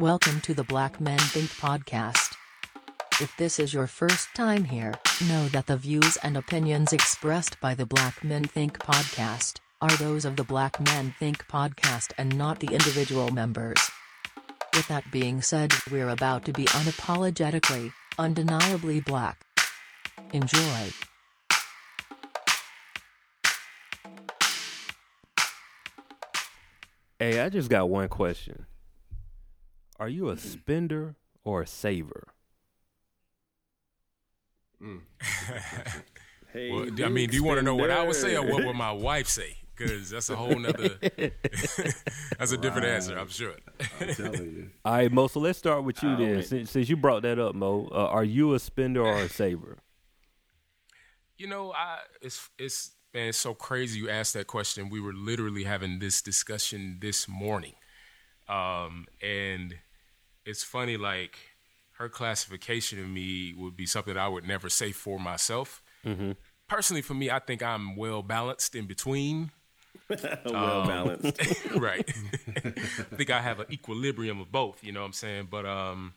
Welcome to the Black Men Think podcast. If this is your first time here, know that the views and opinions expressed by the Black Men Think podcast are those of the Black Men Think podcast and not the individual members. With that being said, we're about to be unapologetically, undeniably black. Enjoy. Hey, I just got one question. Are you a spender or a saver? Hey, Well, I mean, do you want to know what I would say or what would my wife say? Because that's a whole nother. that's a different answer, I'm sure. I'm telling you. All right, Mo. So let's start with you I then. don't- Since, since you brought that up, Mo, uh, are you a spender or a saver? You know, I it's it's man, it's so crazy you asked that question. We were literally having this discussion this morning, um, and it's funny. Like her classification of me would be something I would never say for myself. Personally, for me, I think I'm well balanced in between. well balanced. right. I think I have an equilibrium of both, you know what I'm saying? But um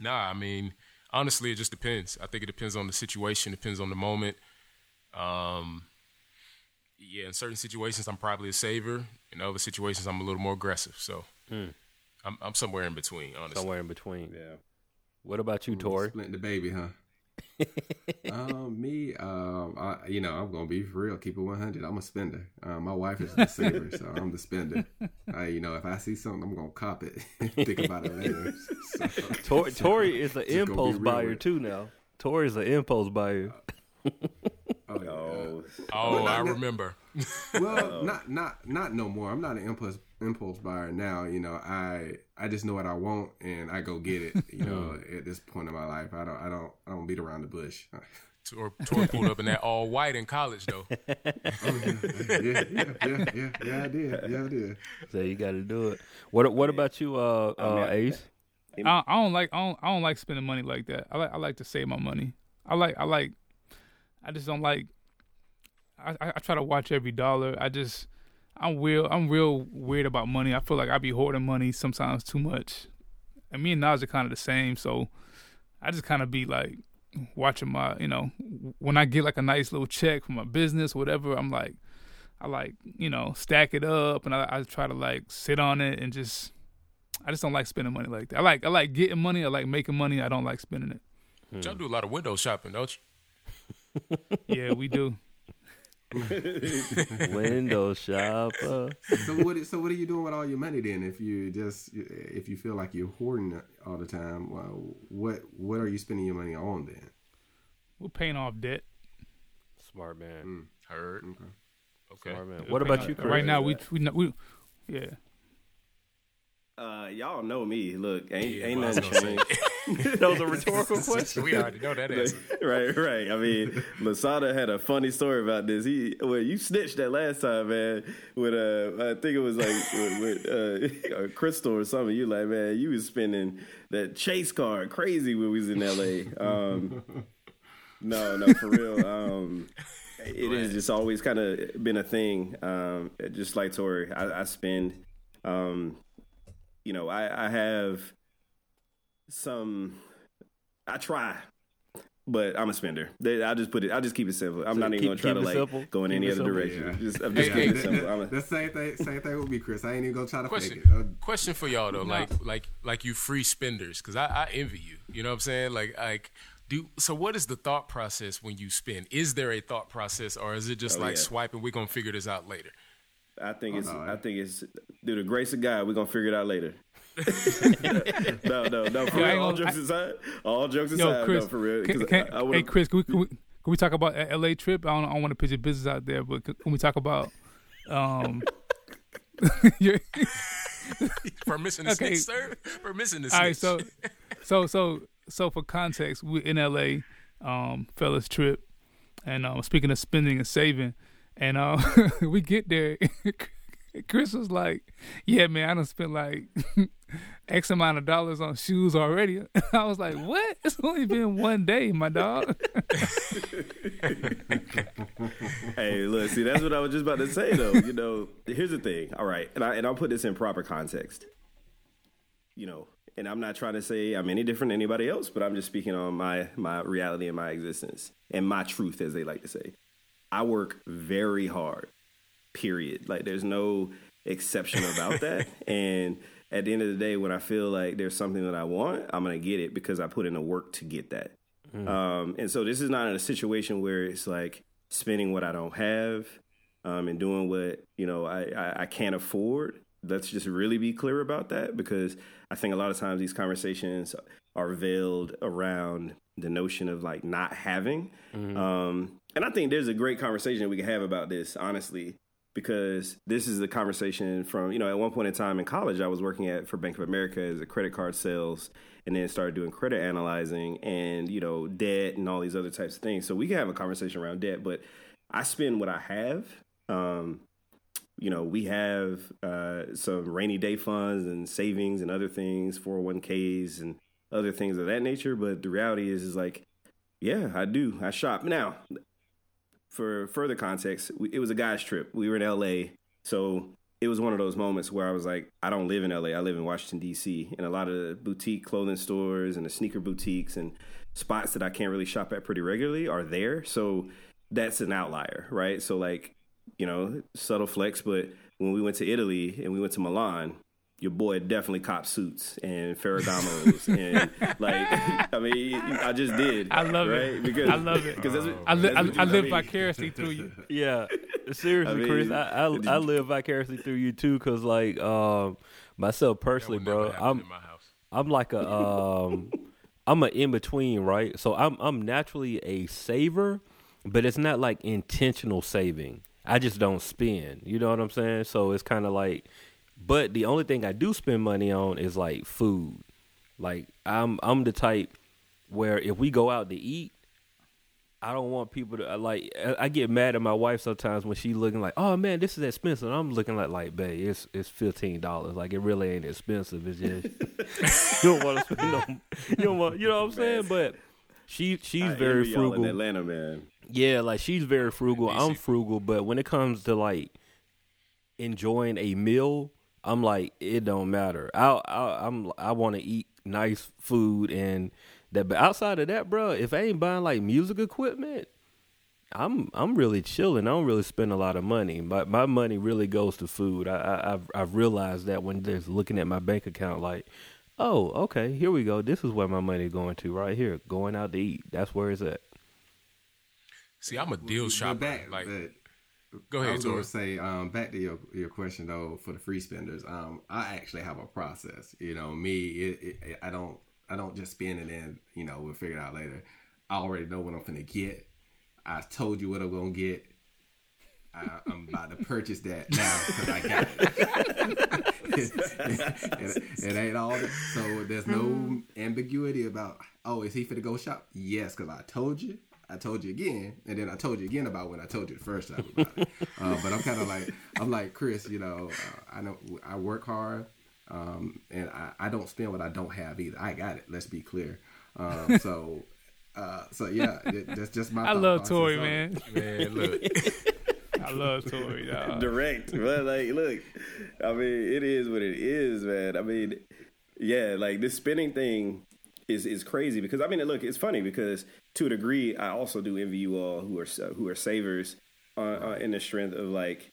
nah, I mean, honestly it just depends. I think it depends on the situation, depends on the moment. Um yeah, in certain situations I'm probably a saver. In other situations I'm a little more aggressive. So I'm I'm somewhere in between, honestly. Somewhere in between. yeah. What about you, Tori? Split the baby, huh? um, me, um, I, you know, I'm gonna be for real. Keep it 100. I'm a spender. Um, my wife is the saver, so I'm the spender. I, you know, if I see something, I'm gonna cop it. Think about it later. So, Tori, Tori is an Just gonna be impulse buyer too now. Tori is an impulse buyer. oh. Oh, oh, I remember. Well, not not not no more. I'm not an impulse impulse buyer now. You know, I I just know what I want and I go get it. You know, at this point in my life, I don't I don't I don't beat around the bush. Tor, Tor pulled up in that all white in college though. yeah, yeah, yeah, yeah, yeah, I did. Yeah, I did. So you got to do it. What What about you, uh, uh, Ace? I, I don't like I don't, I don't like spending money like that. I like I like to save my money. I like I like I just don't like I, I I try to watch every dollar. I just I'm real I'm real weird about money. I feel like I be hoarding money sometimes too much. And me and Nas are kind of the same, so I just kind of be like watching my you know when I get like a nice little check from my business whatever. I'm like I like you know stack it up and I, I try to like sit on it and just I just don't like spending money like that. I like I like getting money. I like making money. I don't like spending it. Hmm. Y'all do a lot of window shopping, don't you? Yeah, we do. Window shopper. So what? So what are you doing with all your money then? If you just if you feel like you're hoarding all the time, well, what what are you spending your money on then? We're paying off debt. Smart man. Mm. Heard. Okay. Smart man. What about you, Chris? Right now, we we we yeah. Uh, y'all know me. Look, ain't Yeah, ain't nothing changed. that was a rhetorical question. We already know that answer. right, right. I mean, Lasada had a funny story about this. He, well, you snitched that last time, man. With uh, I think it was like with, with uh, Crystal or something. You like, man, you was spending that chase card crazy when we was in L.A. Um, no, no, for real. Um, it has just always kind of been a thing. Um, just like Tori, I, I spend. Um, you know, I, I have some. I try, but I'm a spender. They- I'll just put it. I'll just keep it simple. I'm So not even keep- gonna try to like simple? go in Keep any other simple? direction. Yeah. Just, I'm just Hey, keeping hey, it simple. I'm a, the same thing. Same thing with me, Chris. I ain't even gonna try to question fake it. Uh, question for y'all though like like like you free spenders because I, I envy you you know what i'm saying like like do so what is the thought process when you spend is there a thought process or is it just Oh, like yeah. swiping we're gonna figure this out later I think it's. no, I think it's. Through the grace of God, we're gonna figure it out later. no, no, no. For Yeah, real. All gonna- jokes aside. All jokes Yo, aside. Chris, no, for real. can, 'cause can, I, I would've- hey Chris, can we, can we can we talk about LA trip? I don't I don't want to put your business out there, but can, can we talk about um your, for missing the Okay. snitch sir for missing the All right, so so so so for context, we're in LA, um, fellas trip, and um, speaking of spending and saving, and uh, we get there. Chris was like, "Yeah, man, I done spent like X amount of dollars on shoes already." I was like, "What? It's only been one day, my dog." Hey, look, see, that's what I was just about to say, though. You know, here's the thing. All right, and I and I'll put this in proper context. you know, and I'm not trying to say I'm any different than anybody else, but I'm just speaking on my my reality and my existence and my truth, as they like to say. I work very hard. Period. Like there's no exception about that. and at the end of the day, when I feel like there's something that I want, I'm gonna get it because I put in the work to get that. Mm. Um, and so this is not in a situation where it's like spending what I don't have um, and doing what you know I, I, I can't afford. Let's just really be clear about that because I think a lot of times these conversations are veiled around the notion of like not having. Mm-hmm. Um, and I think there's a great conversation we can have about this, honestly, because this is the conversation from, you know, at one point in time in college, I was working at for Bank of America as a credit card sales and then started doing credit analyzing and, you know, debt and all these other types of things. So we can have a conversation around debt, but I spend what I have. Um, you know, we have uh, some rainy day funds and savings and other things, 401ks and other things of that nature. But the reality is, is like, yeah, I do. I shop. Now, for further context, it was a guy's trip. We were in LA. So it was one of those moments where I was like, I don't live in LA. I live in Washington, D.C. And a lot of the boutique clothing stores and the sneaker boutiques and spots that I can't really shop at pretty regularly are there. So that's an outlier, right? So, like, you know, subtle flex. But when we went to Italy and we went to Milan, your boy definitely cop suits and Ferragamos and like I mean I just did. I love right? it. Because I love it. Because what, I, li- I, I, live vicariously through you. Yeah, seriously, I mean, Chris, I, I, I live vicariously through you too. Cause like um, myself personally, bro, I'm I'm like a um, I'm an in between, right? So I'm I'm naturally a saver, but it's not like intentional saving. I just don't spend. You know what I'm saying? So it's kind of like but the only thing I do spend money on is like food. Like I'm I'm the type where if we go out to eat, I don't want people to like. I get mad at my wife sometimes when she's looking like, "Oh man, this is expensive." And I'm looking like, "Like, babe, it's it's fifteen dollars. Like, it really ain't expensive. It's just you don't want to spend on. You don't want. You know what I'm saying? But she she's I very frugal. Atlanta, man. Yeah, like she's very frugal. I'm frugal, but when it comes to like enjoying a meal, I'm like, it don't matter. I I I'm I want to eat nice food and that. But outside of that, bro, if I ain't buying like music equipment, I'm I'm really chilling. I don't really spend a lot of money. My my money really goes to food. I, I I've I've realized that when just looking at my bank account, like, oh, okay, here we go. This is where my money's going to right here. Going out to eat. That's where it's at. See, I'm a deal shopper. Back, like. But- Go ahead. I was going to say um, back to your your question though for the free spenders. Um, I actually have a process. You know, me, it, it, I don't I don't just spend it and then you know we'll figure it out later. I already know what I'm going to get. I told you what I'm going to get. I, am about to purchase that now because I got it. it, it, it, ain't all so. There's no ambiguity about. Oh, is he for to go shop? Yes, because I told you. I told you again, and then I told you again about when I told you the first time about it. Uh, but I'm kind of like I'm like Chris. You know, uh, I know I work hard, um, and I, I don't spend what I don't have either. I got it. Let's be clear. Um, so, uh, so yeah, it, that's just my. I love Tori, man. Man, look. I love Tori. Dog. Direct, but like, look, I mean, it is what it is, man. I mean, yeah, like this spinning thing is is crazy because I mean, look, it's funny because to a degree, I also do envy you all who are who are savers uh, uh, in the strength of like,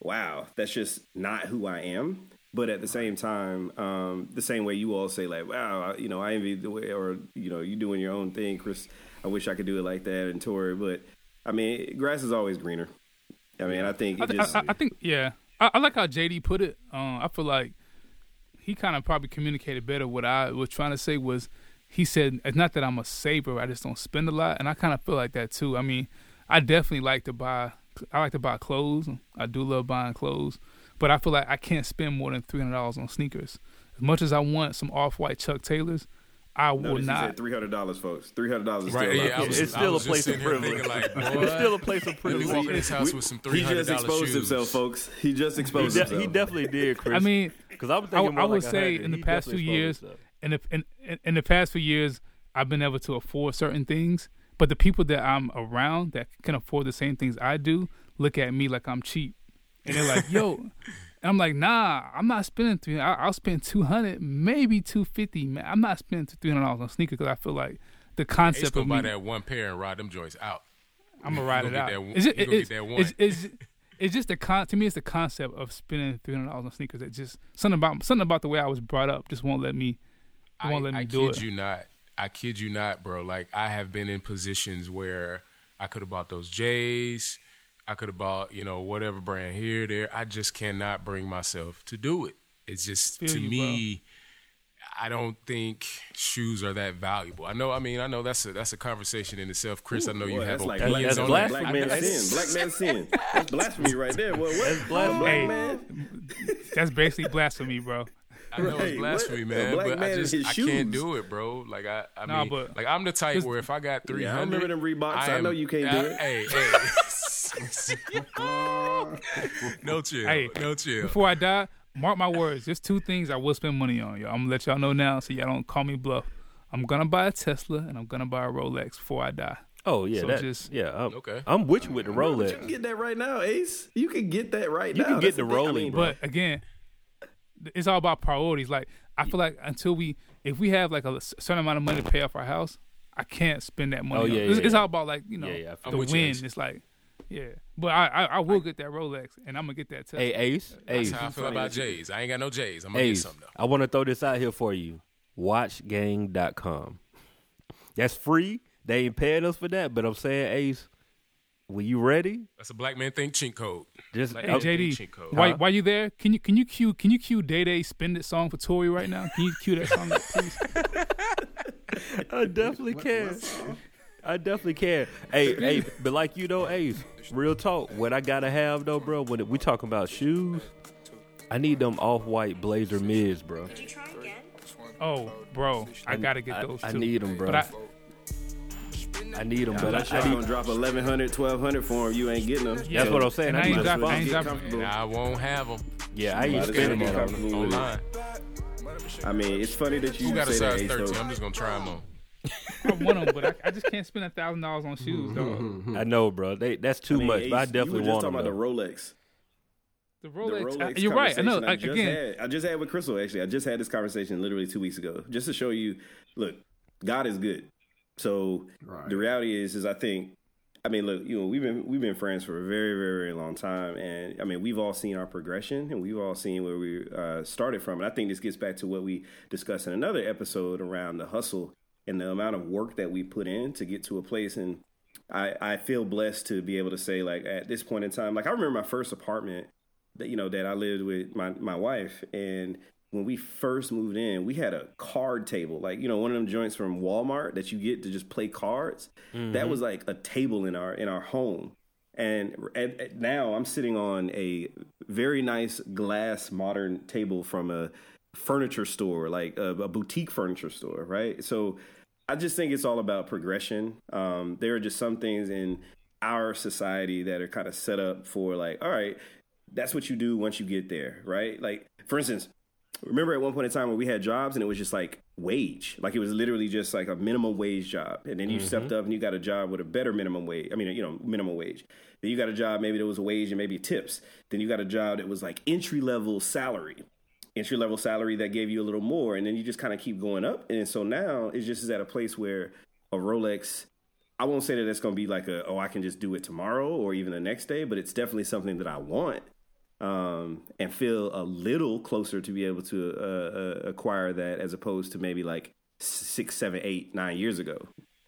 wow, that's just not who I am. But at the same time, um, the same way you all say like, wow, you know, I envy the way, or you know, you doing your own thing, Chris. I wish I could do it like that, and Tori. But I mean, grass is always greener. I mean, I think I, just, I, I, think yeah, I, I, like how JD put it. Um, I feel like he kind of probably communicated better. What I was trying to say was he said it's not that I'm a saver, I just don't spend a lot, and I kind of feel like that too. I mean, I definitely like to buy. I like to buy clothes. I do love buying clothes, but I feel like I can't spend more than three hundred dollars on sneakers. As much as I want some off-white Chuck Taylors, I will not. Three hundred dollars, folks. Three hundred dollars. Right? Yeah, was, it's still a place of privilege. Like, it's still a place of privilege. Walk in his house with some three hundred dollars He just exposed shoes. himself, folks. He just exposed he, himself. he definitely did, Chris. I mean, because I'm thinking I, I would like say in the past few years, in the in, in the past few years, I've been able to afford certain things. But the people that I'm around that can afford the same things I do look at me like I'm cheap, and they're like, "Yo." And I'm like, nah, I'm not spending three. I'll spend two hundred, maybe two fifty. Man, I'm not spending three hundred dollars on sneakers because I feel like the concept of me, buy that one pair and ride them joints out. I'm gonna ride it out. That, it's, it's, it's, it's, just the con. To me, it's the concept of spending three hundred dollars on sneakers. It just something about something about the way I was brought up just won't let me. Won't I, let me I do kid you not. I kid you not, bro. Like I have been in positions where I could have bought those J's. I could have bought, you know, whatever brand here, there. I just cannot bring myself to do it. It's just Feel to you, me. Bro. I don't think shoes are that valuable. I know. I mean, I know that's a that's a conversation in itself, Chris. Ooh, I know you boy, have like opinions on black, black man sin. Black man sin. That's blasphemy right there. What? what? That's blasphemy. Hey, man. That's basically blasphemy, bro. I know it's blasphemy, what? man, but I just I shoes. can't do it, bro. Like I, I nah, mean, but like I'm the type where if I got three hundred, yeah, I remember them Reeboks. I, am, I know you can't I, do it. Hey, hey. no chill. Hey, no chill. Before I die, mark my words. There's two things I will spend money on, y'all. I'm gonna let y'all know now, so y'all don't call me bluff. I'm gonna buy a Tesla and I'm gonna buy a Rolex before I die. Oh yeah, so that, just yeah. I'm, okay, I'm with you with the Rolex. you can get that right now, Ace. You can get that right you now. You can get That's the Rolex, I mean, but again, it's all about priorities. Like I feel like until we, if we have like a certain amount of money to pay off our house, I can't spend that money. Oh yeah, it's, yeah. it's all about like you know yeah, yeah, the win. It's like yeah, but I, I, I will get that Rolex and I'm gonna get that. Tesla. Hey Ace, Ace. That's how I feel about J's. I ain't got no J's. I'm gonna Ace, get some though. I want to throw this out here for you. Watchgang.com. That's free. They ain't paying us for that, but I'm saying Ace, when you ready? That's a Black Men Think chink code. Just hey, JD, why huh? why you there? Can you can you cue can you cue Day Day spend it song for Tori right now? Can you cue that song, please? I definitely can. I definitely can. Hey, hey, but like you know, Ace, real talk. What I gotta have though, bro, when we talking about shoes, I need them off white blazer mids, bro. Oh, bro, I gotta get those. I, I need them, bro. But I, I need them, but I, I need to drop 1100 1200 for them. You ain't getting them. That's what I'm saying. I, I ain't dropping. I, ain't I won't have them. Yeah, I ain't spending them on online. I mean, it's funny that you Who got a size 13? I'm just gonna try them on. I want them, but I, I just can't spend a thousand dollars on shoes, though. I know, bro. They, that's too I mean, much. Ace, but I definitely you were want just them. talking about the Rolex. The Rolex. The Rolex you're right. I know. I, again, had, I just had with Crystal. Actually, I just had this conversation literally two weeks ago, just to show you. Look, God is good. So right. the reality is, is I think, I mean, look, you know, we've been we've been friends for a very, very, very long time, and I mean, we've all seen our progression, and we've all seen where we uh, started from. And I think this gets back to what we discussed in another episode around the hustle and the amount of work that we put in to get to a place. And I, I feel blessed to be able to say, like, at this point in time, like I remember my first apartment that you know that I lived with my my wife, and when we first moved in, we had a card table, like you know, one of them joints from Walmart that you get to just play cards. Mm-hmm. That was like a table in our in our home. And, and, now I'm sitting on a very nice glass modern table from a furniture store, like a, a boutique furniture store, right? So I just think it's all about progression. Um, there are just some things in our society that are kind of set up for like, all right, that's what you do once you get there, right? Like, for instance, remember at one point in time where we had jobs and it was just like wage. Like it was literally just like a minimum wage job. And then you mm-hmm. stepped up and you got a job with a better minimum wage i mean you know minimum wage. Then you got a job maybe there was a wage and maybe tips. Then you got a job that was like entry level salary entry level salary that gave you a little more. And then you just kind of keep going up. And so now it's just is at a place where a rolex i won't say that it's going to be like a oh i can just do it tomorrow or even the next day but it's definitely something that i want um, and feel a little closer to be able to uh, uh, acquire that as opposed to maybe like six, seven, eight, nine years ago.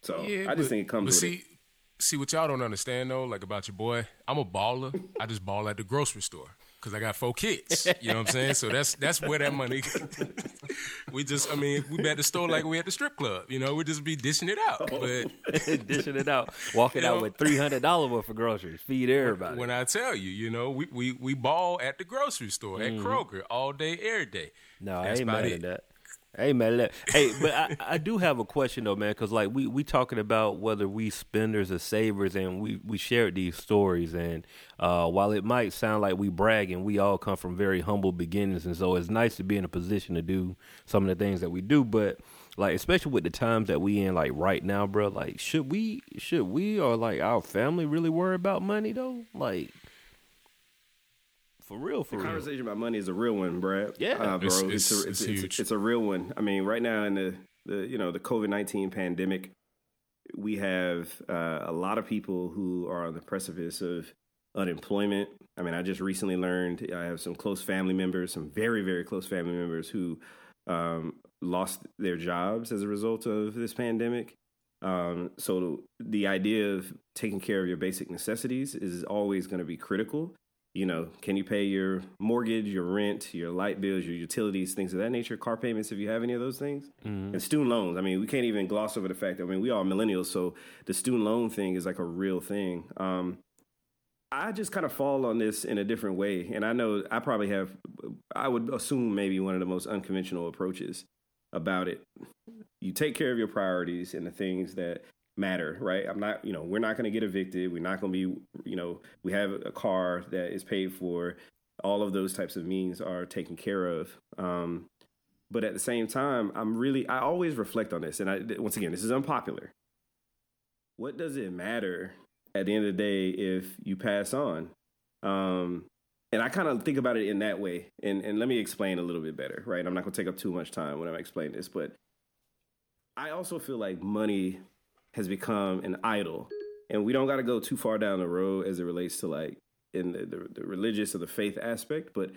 So yeah, I just but, think it comes. But see, it. see what y'all don't understand though, like about your boy. I'm a baller. I just ball at the grocery store because I got four kids. You know what I'm saying? So that's that's where that money. we just, I mean, we be at the store like we at the strip club. You know, we just be dishing it out, oh. but dishing it out, walking out know, with three hundred dollars worth of groceries, feed everybody. When I tell you, you know, we we we ball at the grocery store at mm-hmm. Kroger all day, every day. No, that's I ain't mad it. at that. Hey man, let, hey, but I, I do have a question though, man, because like we we talking about whether we spenders or savers, and we we shared these stories, and uh, while it might sound like we bragging, we all come from very humble beginnings, and so it's nice to be in a position to do some of the things that we do, but like especially with the times that we in like right now, bro. Like, should we should we or like our family really worry about money though? Like For real, for the real. Conversation about money is a real one, Brad. Yeah, uh, bro. It's- It's, it's- a, it's, it's it's, huge. it's a real one. I mean, right now in the, the you know the COVID nineteen pandemic, we have uh, a lot of people who are on the precipice of unemployment. I mean, I just recently learned I have some close family members, some very very close family members who um, lost their jobs as a result of this pandemic. Um, so the idea of taking care of your basic necessities is always going to be critical. You know, can you pay your mortgage, your rent, your light bills, your utilities, things of that nature, car payments if you have any of those things, and student loans. I mean, we can't even gloss over the fact that I mean we are millennials, so the student loan thing is like a real thing. Um, I just kind of fall on this in a different way, and I know I probably have. I would assume maybe one of the most unconventional approaches about it. You take care of your priorities and the things that matter, right? I'm not, you know, we're not going to get evicted. We're not going to be, you know, we have a car that is paid for. All of those types of means are taken care of. Um, but at the same time, I'm really, I always reflect on this. And I, once again, this is unpopular. What does it matter at the end of the day if you pass on? Um, and I kind of think about it in that way. And, and let me explain a little bit better, right? I'm not going to take up too much time when I explain this, but I also feel like money has become an idol. And we don't got to go too far down the road as it relates to like in the, the, the religious or the faith aspect, but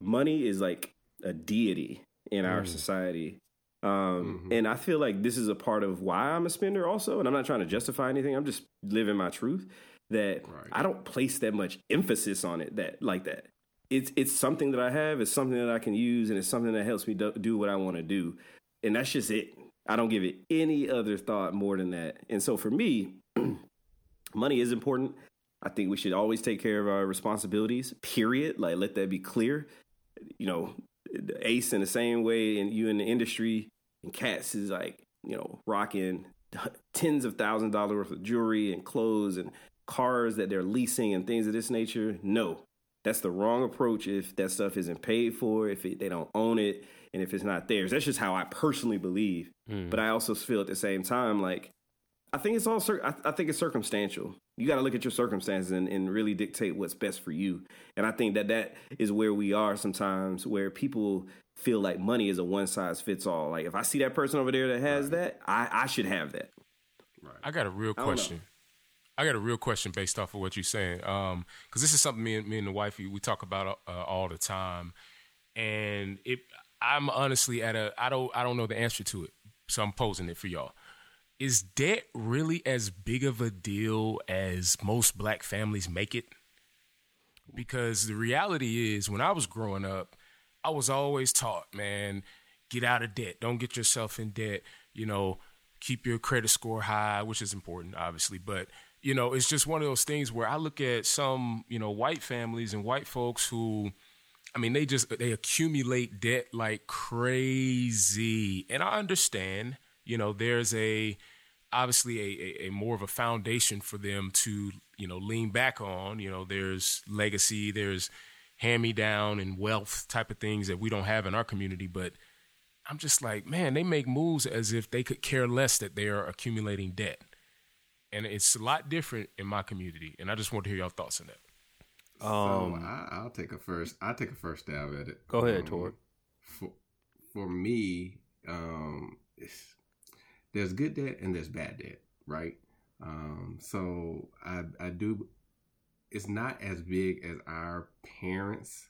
money is like a deity in our society. Um, And I feel like this is a part of why I'm a spender also. And I'm not trying to justify anything. I'm just living my truth that Right. I don't place that much emphasis on it that like that. It's, it's something that I have. It's something that I can use and it's something that helps me do, do what I want to do. And that's just it. I don't give it any other thought more than that. And so for me, money is important. I think we should always take care of our responsibilities, period. Like, let that be clear. You know, Ace in the same way, and you in the industry, and Cats is like, you know, rocking tens of thousands of dollars worth of jewelry and clothes and cars that they're leasing and things of this nature. No, that's the wrong approach if that stuff isn't paid for, if it, they don't own it, and if it's not theirs. That's just how I personally believe. But I also feel at the same time, like, I think it's all, cir- I, I think it's circumstantial. You got to look at your circumstances and, and really dictate what's best for you. And I think that that is where we are sometimes, where people feel like money is a one size fits all. Like, if I see that person over there that has that, I, I should have that. I got a real question. I got a real question based off of what you're saying. Um, because this is something me and me and the wifey we talk about uh, all the time, and it. I'm honestly at a. I don't. I don't know the answer to it, so I'm posing it for y'all. Is debt really as big of a deal as most black families make it? Because the reality is, when I was growing up, I was always taught, man, get out of debt. Don't get yourself in debt. You know, keep your credit score high, which is important, obviously. But, you know, it's just one of those things where I look at some, you know, white families and white folks who, I mean, they just, they accumulate debt like crazy. And I understand, you know, there's a, obviously a, a, a more of a foundation for them to you know lean back on. You know there's legacy there's hand me down and wealth type of things that we don't have in our community. But i'm just like man they make moves as if they could care less that they are accumulating debt. And it's a lot different in my community. And i just want to hear your thoughts on that so I, I'll take a first. I'll take a first stab at it. Go ahead, Um, Tor. For for me, um, it's, there's good debt and there's bad debt, right? Um, so I I do. It's not as big as our parents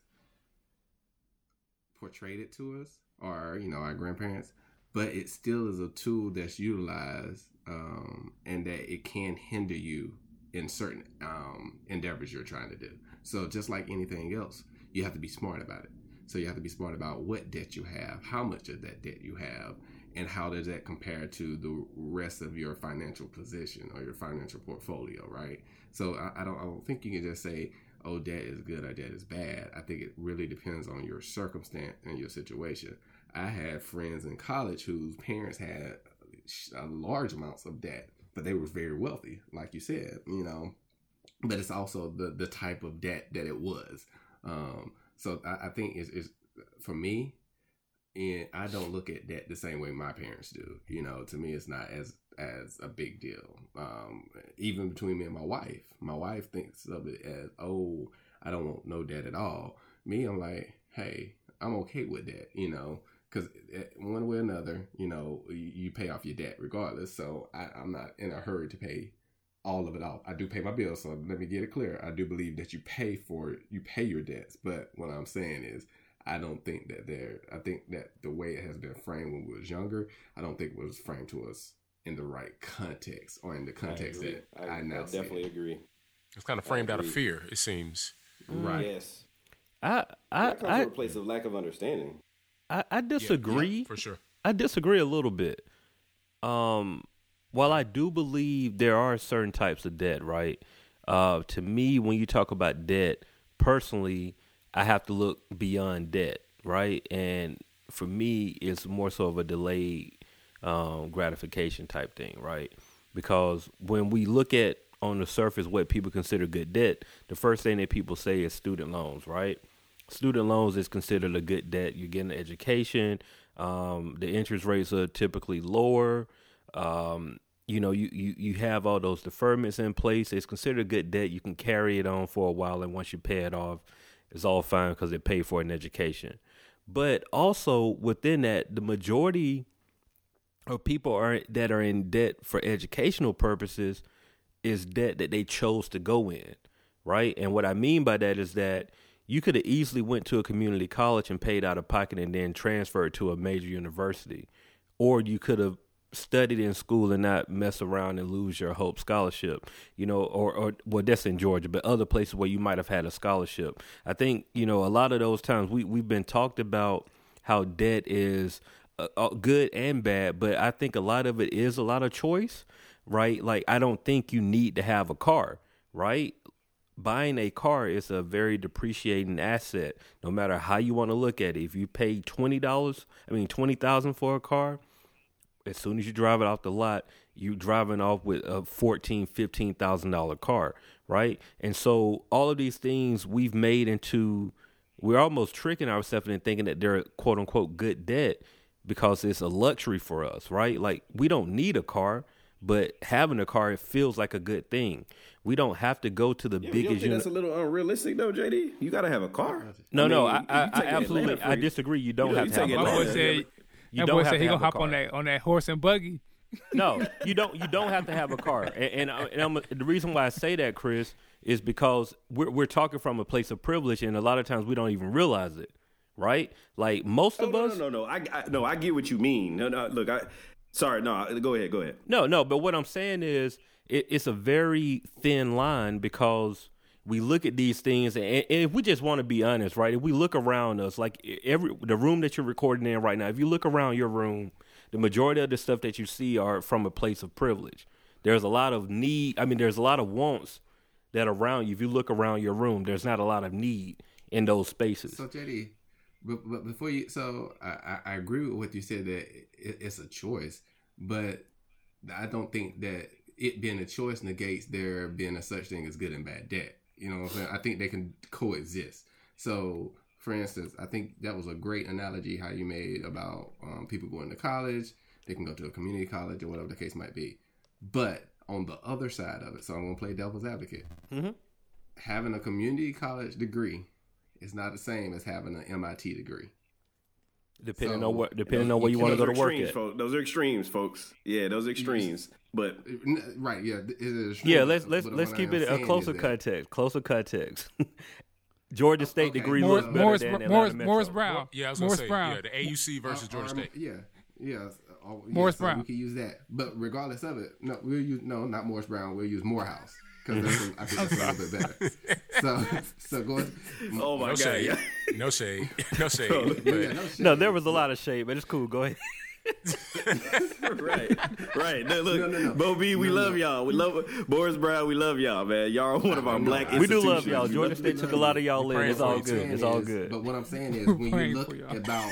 portrayed it to us, or you know our grandparents, but it still is a tool that's utilized, um, and that it can hinder you in certain um, endeavors you're trying to do. So just like anything else, you have to be smart about it. So you have to be smart about what debt you have, how much of that debt you have, and how does that compare to the rest of your financial position or your financial portfolio, right? So I, I don't, I don't think you can just say, "Oh, debt is good or debt is bad." I think it really depends on your circumstance and your situation. I had friends in college whose parents had uh, large amounts of debt, but they were very wealthy, like you said, you know. But it's also the the type of debt that it was. Um, so I, I think it's, it's for me, and I don't look at debt the same way my parents do. You know, to me, it's not as as a big deal. Um, even between me and my wife, my wife thinks of it as, oh, I don't want no debt at all. Me, I'm like, hey, I'm okay with that, you know, because one way or another, you know, you, pay off your debt regardless. So I, I'm not in a hurry to pay all of it off. I do pay my bills, so let me get it clear. I do believe that you pay for it, you pay your debts, but what I'm saying is I don't think that there. I think that the way it has been framed when we was younger, I don't think it was framed to us in the right context or in the context I that I, I now I definitely agree. It's kind of framed out of fear. It seems. Right. Yes. I I that comes I, from a place of lack of understanding. I, I disagree. Yeah, yeah, for sure. I disagree a little bit. Um, while I do believe there are certain types of debt, right? Uh, to me, when you talk about debt, personally, I have to look beyond debt, right? And for me, it's more so of a delayed um, gratification type thing, right? Because when we look at on the surface what people consider good debt, the first thing that people say is student loans, right? Student loans is considered a good debt. You're getting an education. Um, the interest rates are typically lower. Um, you know, you, you, you have all those deferments in place. It's considered good debt. You can carry it on for a while, and once you pay it off, it's all fine because it paid for an education. But also within that, the majority of people are that are in debt for educational purposes is debt that they chose to go in, right? And what I mean by that is that you could have easily went to a community college and paid out of pocket and then transferred to a major university, or you could have studied in school and not mess around and lose your hope. Scholarship you know or or well that's in georgia but other places where you might have had a scholarship. I think you know a lot of those times we we've been talked about how debt is uh, uh, good and bad but i think a lot of it is a lot of choice right? Like i don't think you need to have a car right? Buying a car is a very depreciating asset. No matter how you want to look at it if you pay $20 i mean 20000 for a car as soon as you drive it off the lot, you're driving off with a fourteen, fifteen thousand dollar car, right? And so all of these things we've made into we're almost tricking ourselves into thinking that they're quote unquote good debt because it's a luxury for us, right? Like we don't need a car, but having a car it feels like a good thing. We don't have to go to the yeah, biggest. You don't think that's a little unrealistic though, JD. You got to have a car. No, I mean, no, I, I, I absolutely I disagree. You don't you know, have to have a car. You that boy said he gonna hop on that on that horse and buggy. no, you don't. You don't have to have a car. And, uh, and, and the reason why I say that, Chris, is because we're we're talking from a place of privilege, and a lot of times we don't even realize it, right? Like most oh, of no, us. No, no, no. I, I no, I get what you mean. No, no. Look, I. Sorry, no. Go ahead. Go ahead. No, no. But what I'm saying is, it, it's a very thin line because we look at these things and, and, if we just want to be honest right if we look around us like every the room that you're recording in right now if you look around your room the majority of the stuff that you see are from a place of privilege. There's a lot of need i mean there's a lot of wants that around you. If you look around your room there's not a lot of need in those spaces. So jd but, but before you so I, I agree with what you said that it, it's a choice but i don't think that it being a choice negates there being a such thing as good and bad debt you know what I'm saying? I think they can coexist. So, for instance, I think that was a great analogy how you made about um, people going to college. They can go to a community college or whatever the case might be. But on the other side of it, so I'm going to play devil's advocate. Mm-hmm. Having a community college degree is not the same as having an MIT degree. Depending so, on what, depending on where you want to go to work at. Folks. Those are extremes, folks. Yeah, those are extremes. But right, yeah, yeah. Let's let's let's keep it a closer context. Closer context. Georgia State okay. degree Morris, looks better Morris, than Morris, Morris Brown. Yeah, I was Morris say, Brown. Yeah, the AUC versus uh, Georgia State. Yeah, yeah. Oh, yeah, Morris so Brown. We can use that, but regardless of it, no, we'll use no, not Morris Brown. We'll use Morehouse because I think that's a little bit better. So, so go. Ahead. Oh my no god! Shade. no shade. No shade. yeah, no, shade. no, there was a lot of shade, but it's cool. Go ahead. right, right. No, look, no, no, no. Bo B, we no, love no. y'all. We love Morris Brown. We love y'all, man. Y'all are one of our black. We do love y'all. Georgia State took a lot of y'all in. It's all good. It's all good. But what I'm saying is, when you look about,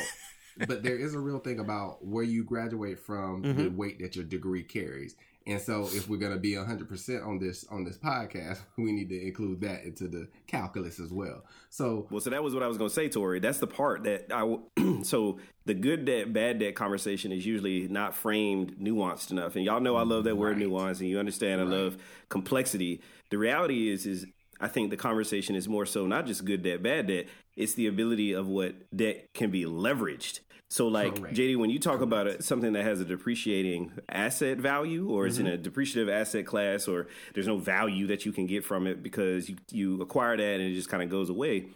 but there is a real thing about where you graduate from, mm-hmm. the weight that your degree carries. And so, if we're going to be 100% on this on this podcast, we need to include that into the calculus as well. So, well, so that was what I was going to say, Tori. That's the part that I. so the good debt, bad debt conversation is usually not framed nuanced enough. And y'all know I love that word right. nuance, and you understand I love complexity. The reality is, is I think the conversation is more so not just good debt, bad debt. It's the ability of what debt can be leveraged. So, like Correct. JD, when you talk Correct. about something that has a depreciating asset value, or mm-hmm. it's in mm-hmm. a depreciative asset class, or there's no value that you can get from it because you you acquire that and it just kind of goes away.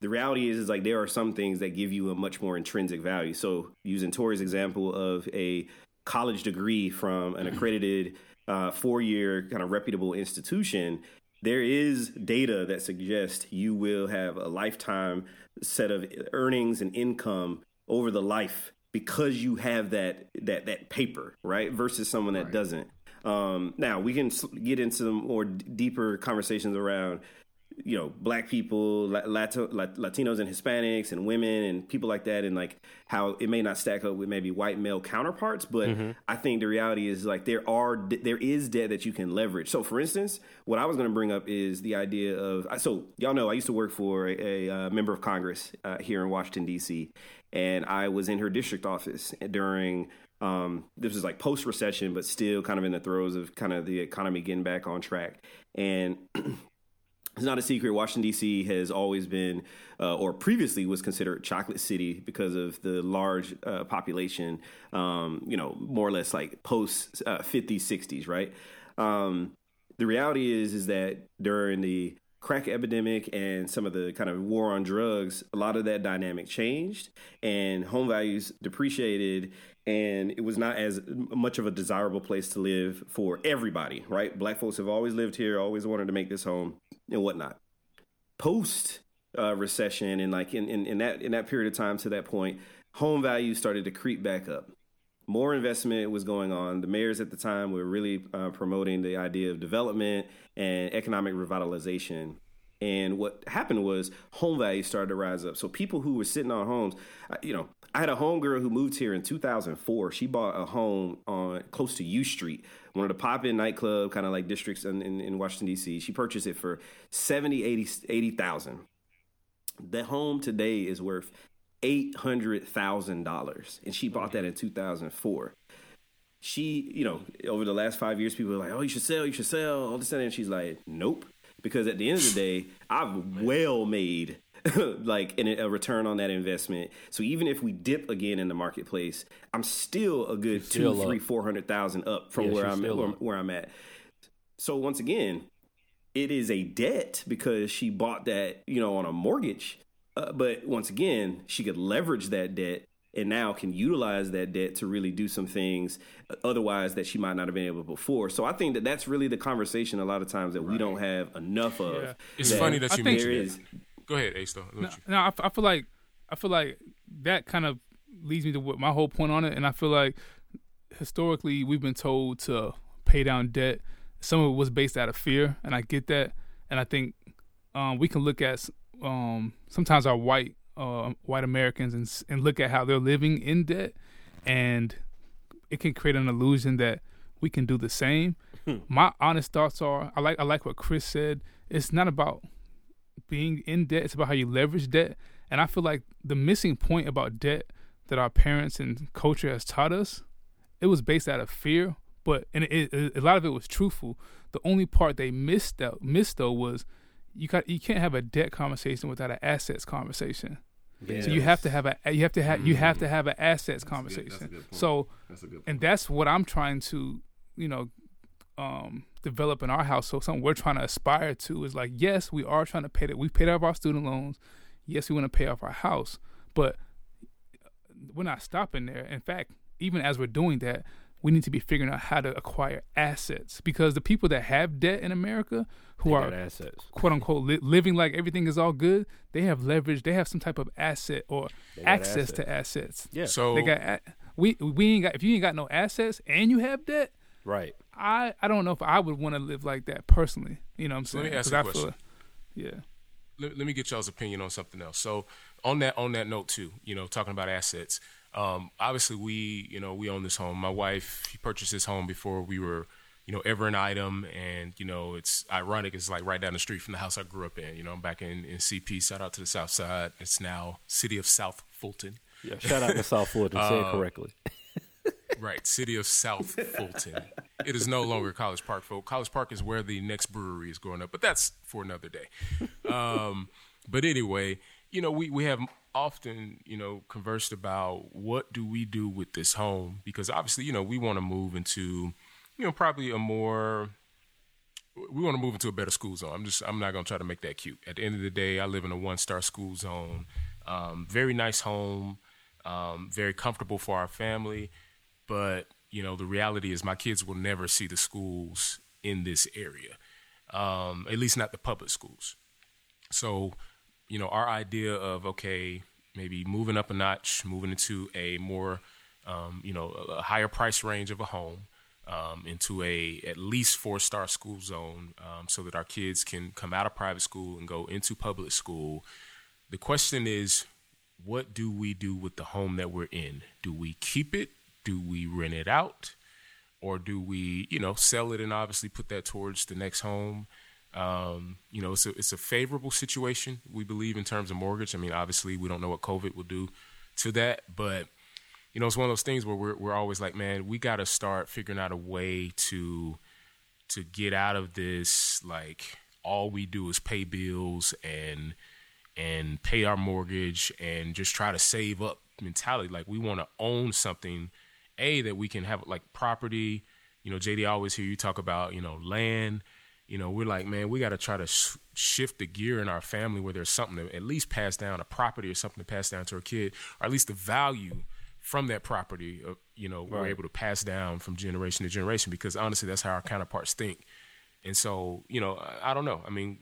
The reality is, is like there are some things that give you a much more intrinsic value. So, using Tori's example of a college degree from an accredited uh, four year kind of reputable institution, there is data that suggests you will have a lifetime set of earnings and income over the life because you have that that that paper, right? Versus someone that right. doesn't. Um, now we can get into some more d- deeper conversations around you know black people Lato, latinos and hispanics and women and people like that and like how it may not stack up with maybe white male counterparts but mm-hmm. i think the reality is like there are there is debt that you can leverage so for instance what i was going to bring up is the idea of so y'all know i used to work for a, a, a member of congress uh, here in washington d.c and i was in her district office during um, this was like post recession, but still kind of in the throes of kind of the economy getting back on track. And it's not a secret. Washington D.C. has always been, uh, or previously was considered chocolate city because of the large uh, population. Um, you know, more or less like post uh, 50s, 60s, right? Um, the reality is, is that during the crack epidemic and some of the kind of war on drugs, a lot of that dynamic changed, and home values depreciated, and it was not as much of a desirable place to live for everybody. Right? Black folks have always lived here, always wanted to make this home and whatnot. Post uh, recession and like in, in, in that in that period of time to that point, home values started to creep back up. More investment was going on. The mayors at the time were really uh, promoting the idea of development and economic revitalization. And what happened was home values started to rise up. So people who were sitting on homes, you know, I had a home girl who moved here in 2004. She bought a home on close to U Street one of the pop in nightclub kind of like districts in, in, in, Washington, D.C. She purchased it for 70, 80, 80,000. The home today is worth $800,000. And she bought that in 2004. She, you know, over the last five years, people are like, oh, you should sell, you should sell, all this and And she's like, nope. Because at the end of the day, I've well made like in a return on that investment. So even if we dip again in the marketplace, I'm still a good two, three, four hundred thousand up from yeah, where I'm where, where I'm at. So once again, it is a debt because she bought that you know on a mortgage. Uh, but once again, she could leverage that debt and now can utilize that debt to really do some things otherwise that she might not have been able before. So I think that that's really the conversation a lot of times that right. we don't have enough of. Yeah. It's funny that you mentioned it. Go ahead, Ace. Though. No, no I, I feel like I feel like that kind of leads me to what my whole point on it, and I feel like historically we've been told to pay down debt. Some of it was based out of fear, and I get that. And I think um, we can look at um, sometimes our white uh, white Americans and and look at how they're living in debt, and it can create an illusion that we can do the same. Hmm. My honest thoughts are, I like I like what Chris said. It's not about being in debt. It's about how you leverage debt. And I feel like the missing point about debt that our parents and culture has taught us, it was based out of fear, but and it, it, a lot of it was truthful. The only part they missed out missed though was you got you can't have a debt conversation without an assets conversation. Yes. So you have to have a you have to have you have to have an assets that's conversation. Good, so that's and that's what I'm trying to you know um, develop in our house. So something we're trying to aspire to is like, yes, we are trying to pay that. We paid off our student loans. Yes, we want to pay off our house, but we're not stopping there. In fact, even as we're doing that, we need to be figuring out how to acquire assets because the people that have debt in America, who they are assets. quote unquote li- living like everything is all good, they have leverage. They have some type of asset or access assets. to assets. Yeah. So they got we we ain't got if you ain't got no assets and you have debt, right? I I don't know if I would want to live like that personally. You know what I'm saying? Let me ask you a question. Feel, yeah. Let, let, me get y'all's opinion on something else. So on that on that note too, you know, talking about assets. Um, obviously, we you know we own this home. My wife she purchased this home before we were you know ever an item, and you know it's ironic. It's like right down the street from the house I grew up in. You know, I'm back in in CP. Shout out to the South Side. It's now city of South Fulton. Yeah, shout out to South Fulton. Say it um, correctly. right, city of South Fulton. it is no longer College Park, folks. College Park is where the next brewery is growing up, but that's for another day. Um, but anyway, you know, we, we have often, you know, conversed about what do we do with this home because obviously, you know, we want to move into, you know, probably a more we want to move into a better school zone. I'm just I'm not gonna try to make that cute. At the end of the day, I live in a one star school zone. Um, very nice home, um, very comfortable for our family, but you know the reality is my kids will never see the schools in this area, um, at least not the public schools. So, you know, our idea of okay, maybe moving up a notch, moving into a more, um, you know, a higher price range of a home um, into a at least four star school zone um, so that our kids can come out of private school and go into public school. The question is, what do we do with the home that we're in? Do we keep it? Do we rent it out? Or do we, you know, sell it and obviously put that towards the next home? Um, you know, it's a, it's a favorable situation, we believe, in terms of mortgage. I mean, obviously, we don't know what COVID will do to that, but you know, it's one of those things where we're we're always like, man, we got to start figuring out a way to to get out of this like all we do is pay bills and and pay our mortgage and just try to save up mentality. Like we want to own something, a that we can have like property. You know, JD, I always hear you talk about you know land. You know, we're like, man, we got to try to sh- shift the gear in our family where there's something to at least pass down, a property or something to pass down to our kid, or at least the value from that property, uh, you know, right. we're able to pass down from generation to generation because honestly, that's how our counterparts think. And so, you know, I, I don't know. I mean,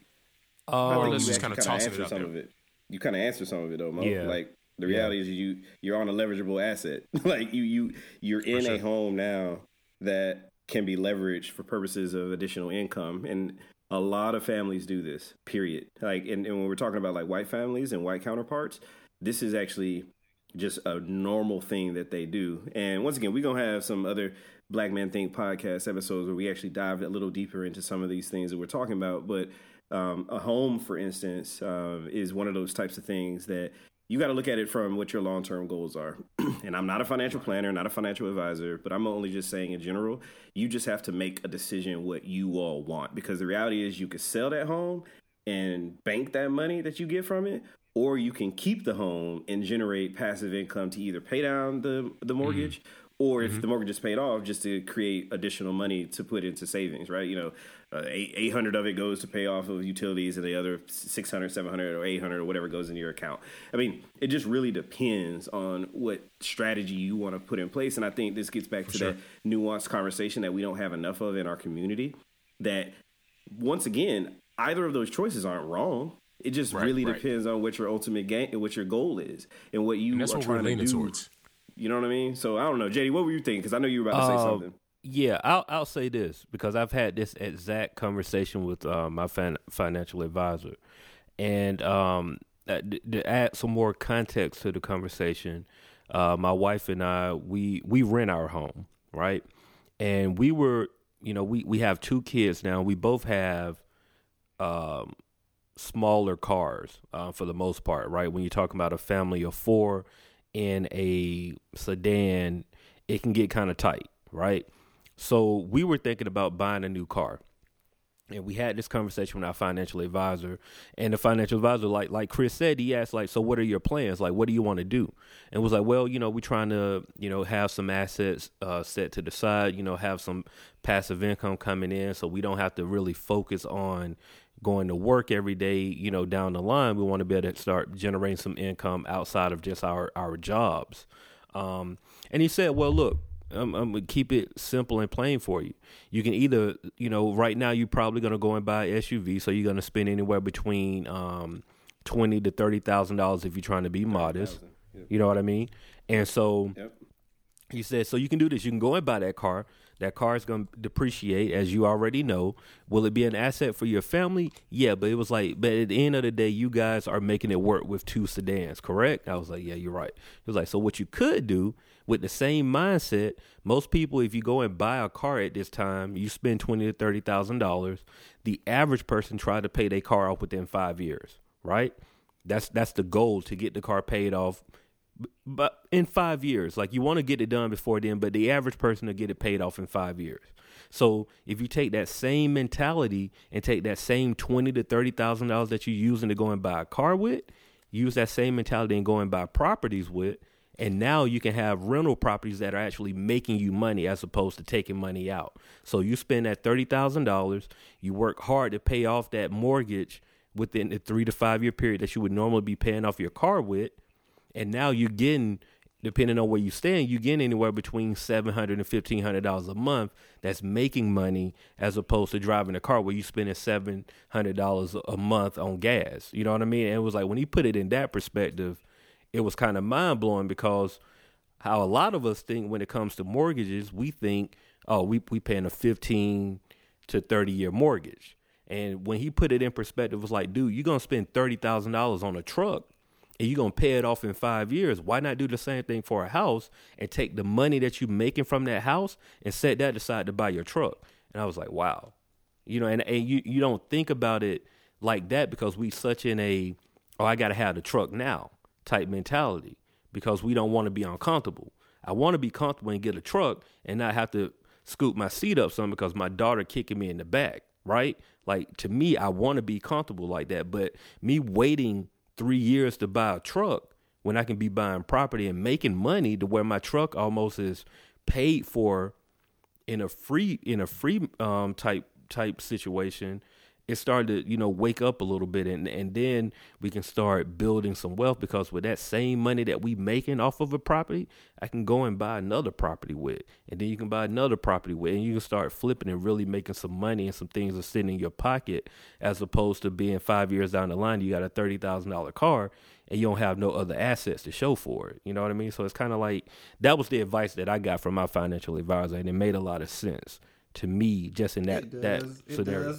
um, or let's just kind of toss it out some there. Of it. You kind of answer some of it though, Mo. Yeah. Like the reality yeah. is you you're on a leverageable asset. like you you you're in sure. a home now that can be leveraged for purposes of additional income and a lot of families do this period like and, and when we're talking about like white families and white counterparts this is actually just a normal thing that they do. And once again, we're gonna have some other Black Men Think podcast episodes where we actually dive a little deeper into some of these things that we're talking about. But um, a home, for instance, uh, is one of those types of things that you got to look at it from what your long term goals are. and I'm not a financial planner, not a financial advisor, but I'm only just saying in general, you just have to make a decision what you all want because the reality is you could sell that home and bank that money that you get from it, or you can keep the home and generate passive income to either pay down the the mortgage mm-hmm. Or if mm-hmm. the mortgage is paid off just to create additional money to put into savings right you know uh, 800 of it goes to pay off of utilities and the other 600 700 or 800 or whatever goes into your account i mean it just really depends on what strategy you want to put in place and i think this gets back For to sure. that nuanced conversation that we don't have enough of in our community that once again either of those choices aren't wrong it just right, really right. depends on what your ultimate game, what your goal is, and what you and that's are what trying we're to do. Towards. You know what I mean? So I don't know, JD. What were you thinking? Because I know you were about to say uh, something. Yeah, I'll I'll say this because I've had this exact conversation with uh, my fan, financial advisor, and um, uh, to add some more context to the conversation, uh, my wife and I we we rent our home, right? And we were, you know, we we have two kids now. We both have um, smaller cars uh, for the most part, right? When you're talking about a family of four in a sedan, it can get kind of tight, right? So we were thinking about buying a new car. And we had this conversation with our financial advisor, and the financial advisor, like like Chris said, he asked like, "So what are your plans? Like, what do you want to do?" And was like, "Well, you know, we're trying to, you know, have some assets uh, set to the side, you know, have some passive income coming in, so we don't have to really focus on, going to work every day, you know, down the line, we want to be able to start generating some income outside of just our our jobs. Um, and he said, well, look, I'm, I'm, gonna keep it simple and plain for you. You can either, you know, right now you're probably gonna go and buy an SUV, so you're gonna spend anywhere between um, twenty to thirty thousand dollars if you're trying to be modest. Yep. You know what I mean? And so yep. he said, so you can do this. You can go and buy that car. That car is going to depreciate, as you already know. Will it be an asset for your family? Yeah, but it was like, but at the end of the day, you guys are making it work with two sedans, correct? I was like, yeah, you're right. It was like, so what you could do with the same mindset, most people, if you go and buy a car at this time, you spend twenty to thirty thousand dollars. The average person try to pay their car off within five years, right? That's that's the goal to get the car paid off but in five years, like you want to get it done before then, but the average person will get it paid off in five years. So if you take that same mentality and take that same twenty to thirty thousand dollars that you're using to go and buy a car with, use that same mentality and go and buy properties with, and now you can have rental properties that are actually making you money as opposed to taking money out. So you spend that thirty thousand dollars, you work hard to pay off that mortgage within the three to five year period that you would normally be paying off your car with, and now you're getting depending on where you stand, you get anywhere between seven hundred and fifteen hundred dollars a month that's making money as opposed to driving a car where you're spending seven hundred dollars a month on gas. You know what I mean? And it was like when he put it in that perspective, it was kind of mind blowing because how a lot of us think when it comes to mortgages, we think, oh, we we paying a fifteen to thirty year mortgage. And when he put it in perspective, it was like, dude, you're gonna spend thirty thousand dollars on a truck and you're gonna pay it off in five years. Why not do the same thing for a house and take the money that you're making from that house and set that aside to buy your truck? And I was like, wow. You know, and, and you, you don't think about it like that because we such in a oh, I gotta have the truck now type mentality because we don't want to be uncomfortable. I want to be comfortable and get a truck and not have to scoop my seat up some because my daughter kicking me in the back, right? Like to me, I want to be comfortable like that. But me waiting three years to buy a truck when I can be buying property and making money to where my truck almost is paid for in a free in a free um, type type situation it started to you know wake up a little bit and and then we can start building some wealth because with that same money that we making off of a property i can go and buy another property with. And then you can buy another property with and you can start flipping and really making some money and some things are sitting in your pocket as opposed to being five years down the line you got a $30000 car and you don't have no other assets to show for it. You know what i mean? So it's kind of like that was the advice that i got from my financial advisor and it made a lot of sense to me just in that that scenario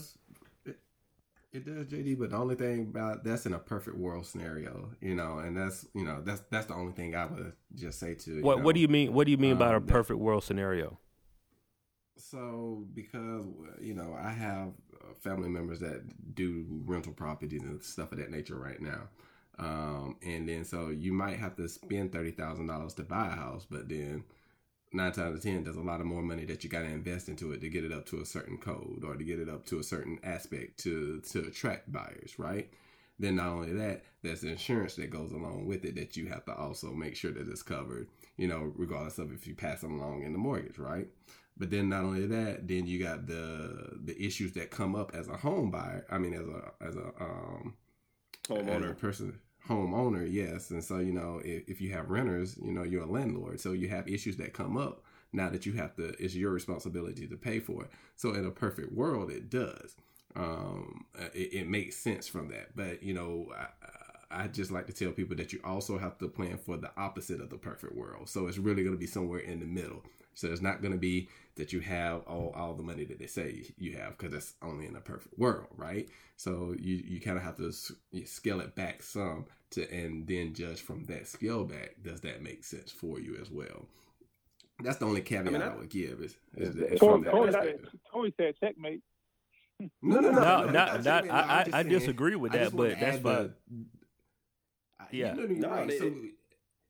it does, JD. But the only thing about that's in a perfect world scenario, you know, and that's you know that's that's the only thing I would just say to. What know, What do you mean? What do you mean um, about a perfect that, world scenario? So because you know I have uh, family members that do rental properties and stuff of that nature right now. Um, and then so you might have to spend thirty thousand dollars to buy a house, but then nine times out of ten, there's a lot of more money that you got to invest into it to get it up to a certain code or to get it up to a certain aspect to to attract buyers, right? Then not only that, there's the insurance that goes along with it that you have to also make sure that it's covered, you know, regardless of if you pass them along in the mortgage, right? But then not only that, then you got the the issues that come up as a home buyer. I mean, as a as a um homeowner as a person homeowner, yes. And so, you know, if, if you have renters, you know, you're a landlord. So you have issues that come up now that you have to, it's your responsibility to pay for it. So in a perfect world, it does. Um, it, it makes sense from that. But, you know, I, I just like to tell people that you also have to plan for the opposite of the perfect world. So it's really going to be somewhere in the middle. So it's not going to be that you have all, all the money that they say you have because that's only in a perfect world, right? So you, you kind of have to scale it back some to and then judge from that scale back. Does that make sense for you as well? That's the only caveat I, mean, I, I would give. Is, is that, Corey, Corey, said checkmate. No, no, no, no. no, no, I, I, disagree with that, but that's fine. Yeah. You know, right. so,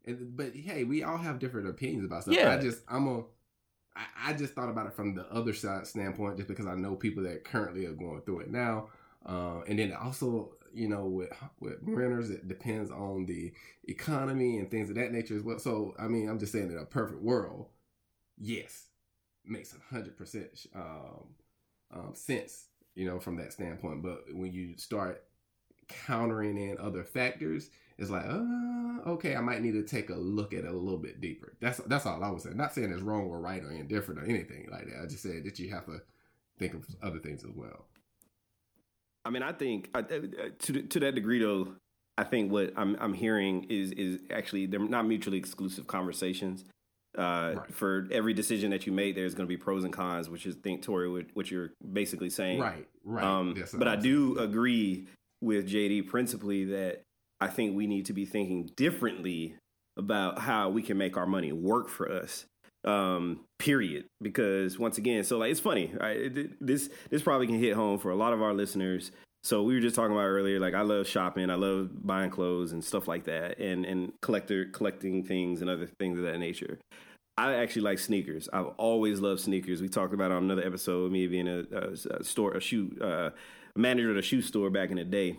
and, but hey, we all have different opinions about stuff. Yeah. I just I'm a I, I just thought about it from the other side standpoint, just because I know people that currently are going through it now. Uh, and then also, you know, with with renters, it depends on the economy and things of that nature as well. So, I mean, I'm just saying, in a perfect world, yes, makes a hundred percent um, um, sense, you know, from that standpoint. But when you start countering in other factors, it's like, uh, okay, I might need to take a look at it a little bit deeper. That's that's all I was saying. Not saying it's wrong or right or indifferent or anything like that. I just said that you have to think of other things as well. I mean, I think uh, to to that degree, though, I think what I'm I'm hearing is is actually they're not mutually exclusive conversations. Uh, right. For every decision that you make, there's going to be pros and cons, which is think Tori, what you're basically saying. Right, right. Um, but I do agree with JD principally that I think we need to be thinking differently about how we can make our money work for us. Um, period. Because once again, so like it's funny, right? This this probably can hit home for a lot of our listeners So we were just talking about earlier, like I love shopping, I love buying clothes and stuff like that, and and collector collecting things and other things of that nature. I actually like sneakers. I've always loved sneakers. We talked about on another episode, me being a, a, a store, a shoe uh, manager at a shoe store back in the day.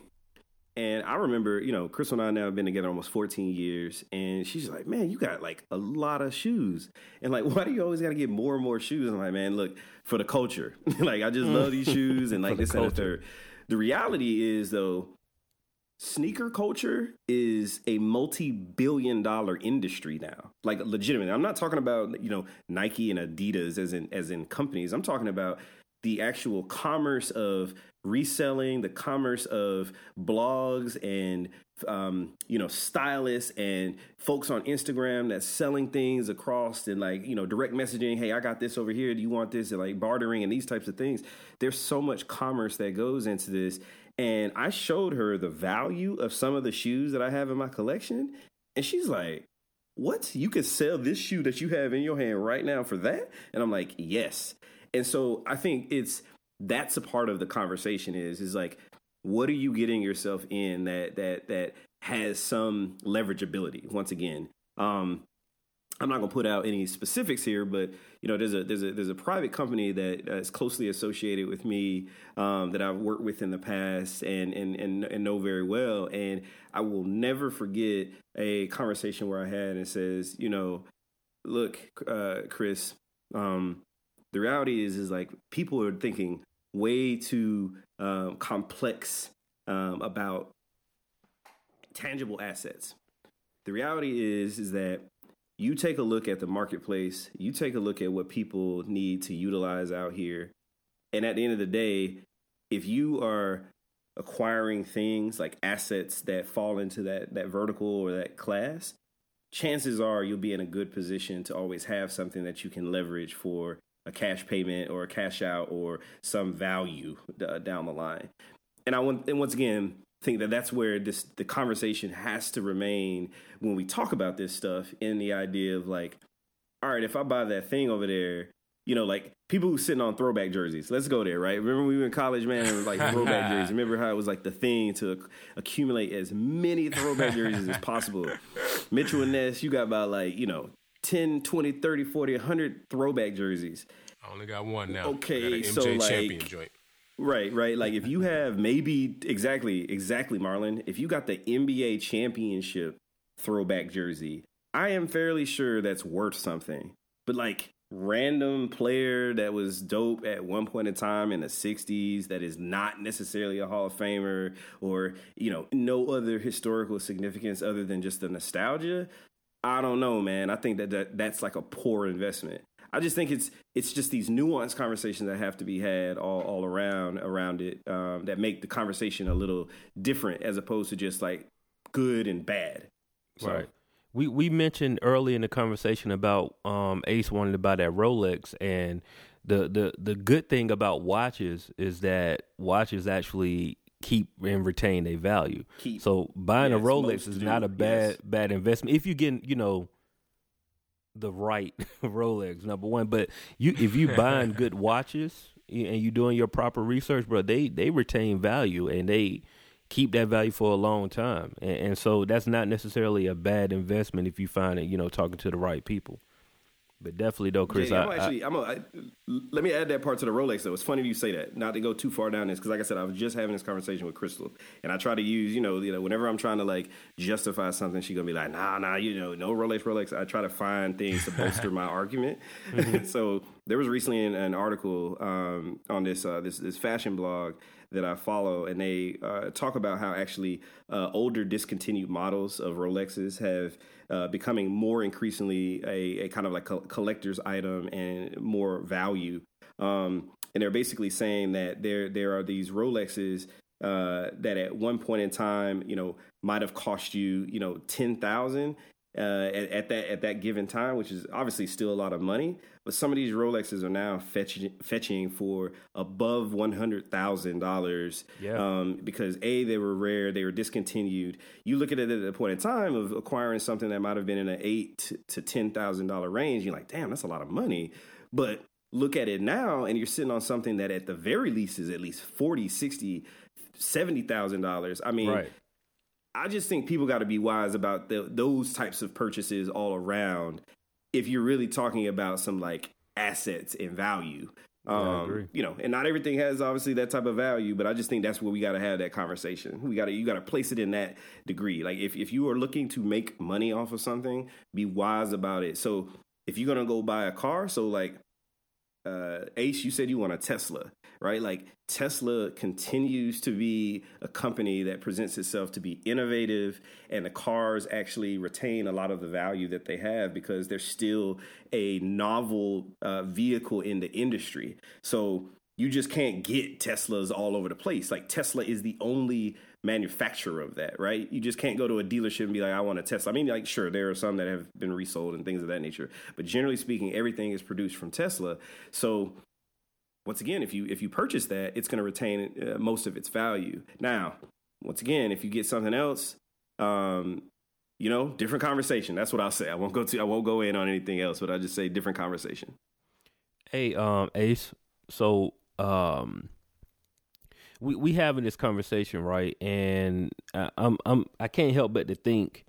And I remember, you know, Crystal and I now have been together almost 14 years. And she's like, man, you got like a lot of shoes. And like, why do you always got to get more and more shoes? I'm like, man, look, for the culture. like, I just love these mm. shoes and like this culture. and the third. The reality is, though, sneaker culture is a multi-billion dollar industry now like legitimately i'm not talking about you know nike and adidas as in as in companies i'm talking about the actual commerce of reselling, the commerce of blogs and um, you know stylists and folks on Instagram that's selling things across and like you know direct messaging. Hey, I got this over here. Do you want this? And like bartering and these types of things. There's so much commerce that goes into this. And I showed her the value of some of the shoes that I have in my collection, and she's like, "What? You could sell this shoe that you have in your hand right now for that?" And I'm like, "Yes." And so I think it's that's a part of the conversation is is like what are you getting yourself in that that that has some leverageability once again um i'm not going to put out any specifics here but you know there's a there's a there's a private company that is closely associated with me um, that i've worked with in the past and, and and and know very well. And i will never forget a conversation where i had and says you know look uh, chris um, the reality is is like people are thinking way too um, complex um, about tangible assets. The reality is is that you take a look at the marketplace, you take a look at what people need to utilize out here, and at the end of the day, if you are acquiring things like assets that fall into that that vertical or that class, chances are you'll be in a good position to always have something that you can leverage for a cash payment or a cash out or some value uh, down the line. And I want, and once again, think that that's where this the conversation has to remain when we talk about this stuff in the idea of like, all right, if I buy that thing over there, you know, like people who sitting on throwback jerseys. Let's go there, right? Remember we were in college, man, it was like throwback jerseys. Remember how it was like the thing to accumulate as many throwback jerseys as possible. Mitchell and Ness, you got about like, you know, 10, 20, 30, 40, 100 throwback jerseys. I only got one now. Okay, so like, Right, right. Like if you have maybe exactly, exactly, Marlon. If you got the NBA championship throwback jersey, I am fairly sure that's worth something. But like random player that was dope at one point in time in the 60s that is not necessarily a Hall of Famer or, you know, no other historical significance other than just the nostalgia, I don't know, man. I think that, that that's like a poor investment. I just think it's it's just these nuanced conversations that have to be had all, all around around it um, that make the conversation a little different as opposed to just like good and bad. So. Right. We we mentioned early in the conversation about um, Ace wanting to buy that Rolex, and the the the good thing about watches is that watches actually keep and retain their value. Keep. So buying yes, a Rolex is do. not a bad yes. bad investment if you get you know the right Rolex number one. But you if you buying good watches and you doing your proper research, bro, they they retain value and they keep that value for a long time. And, and so that's not necessarily a bad investment if you find it, you know, talking to the right people. But definitely though, Chris. Yeah, I'm I, actually, I, am a, I, let me add that part to the Rolex though. It's funny you say that. Not to go too far down this, because like I said, I was just having this conversation with Crystal, and I try to use, you know, you know, whenever I'm trying to like justify something, she's gonna be like, nah, nah, you know, no Rolex, Rolex. I try to find things to bolster my argument. Mm-hmm. so there was recently an, an article um, on this uh, this this fashion blog that I follow, and they uh, talk about how actually uh, older discontinued models of Rolexes have uh, becoming more increasingly a, a, kind of like a collector's item and more value. Um, and they're basically saying that there there are these Rolexes uh, that at one point in time, you know, might have cost you, you know, ten thousand, uh, at, at, that at that given time, which is obviously still a lot of money. But some of these Rolexes are now fetching fetching for above one hundred thousand dollars. Yeah. Um, because a they were rare, they were discontinued. You look at it at a point in time of acquiring something that might have been in an eight to ten thousand dollar range. You're like, damn, that's a lot of money. But look at it now, and you're sitting on something that at the very least is at least 40, 60 seventy thousand dollars. I mean, right. I just think people got to be wise about the, those types of purchases all around. If you're really talking about some like assets and value, um, you know, and not everything has obviously that type of value, but I just think that's where we got to have that conversation. We got to you got to place it in that degree. Like if if you are looking to make money off of something, be wise about it. So if you're gonna go buy a car, so like uh, Ace, you said you want a Tesla, right? Like Tesla continues to be a company that presents itself to be innovative, and the cars actually retain a lot of the value that they have because they're still a novel uh, vehicle in the industry. So you just can't get Teslas all over the place. Like Tesla is the only manufacturer of that, right? You just can't go to a dealership and be like, I want a Tesla. I mean, like, sure, there are some that have been resold and things of that nature, but generally speaking, everything is produced from Tesla. So, once again, if you if you purchase that, it's going to retain uh, most of its value. Now, once again, if you get something else, um, you know, different conversation. That's what I'll say. I won't go to I won't go in on anything else, but I just say different conversation. Hey, um, Ace. So, um, we we having this conversation, right? And I, I'm I'm I can't help but to think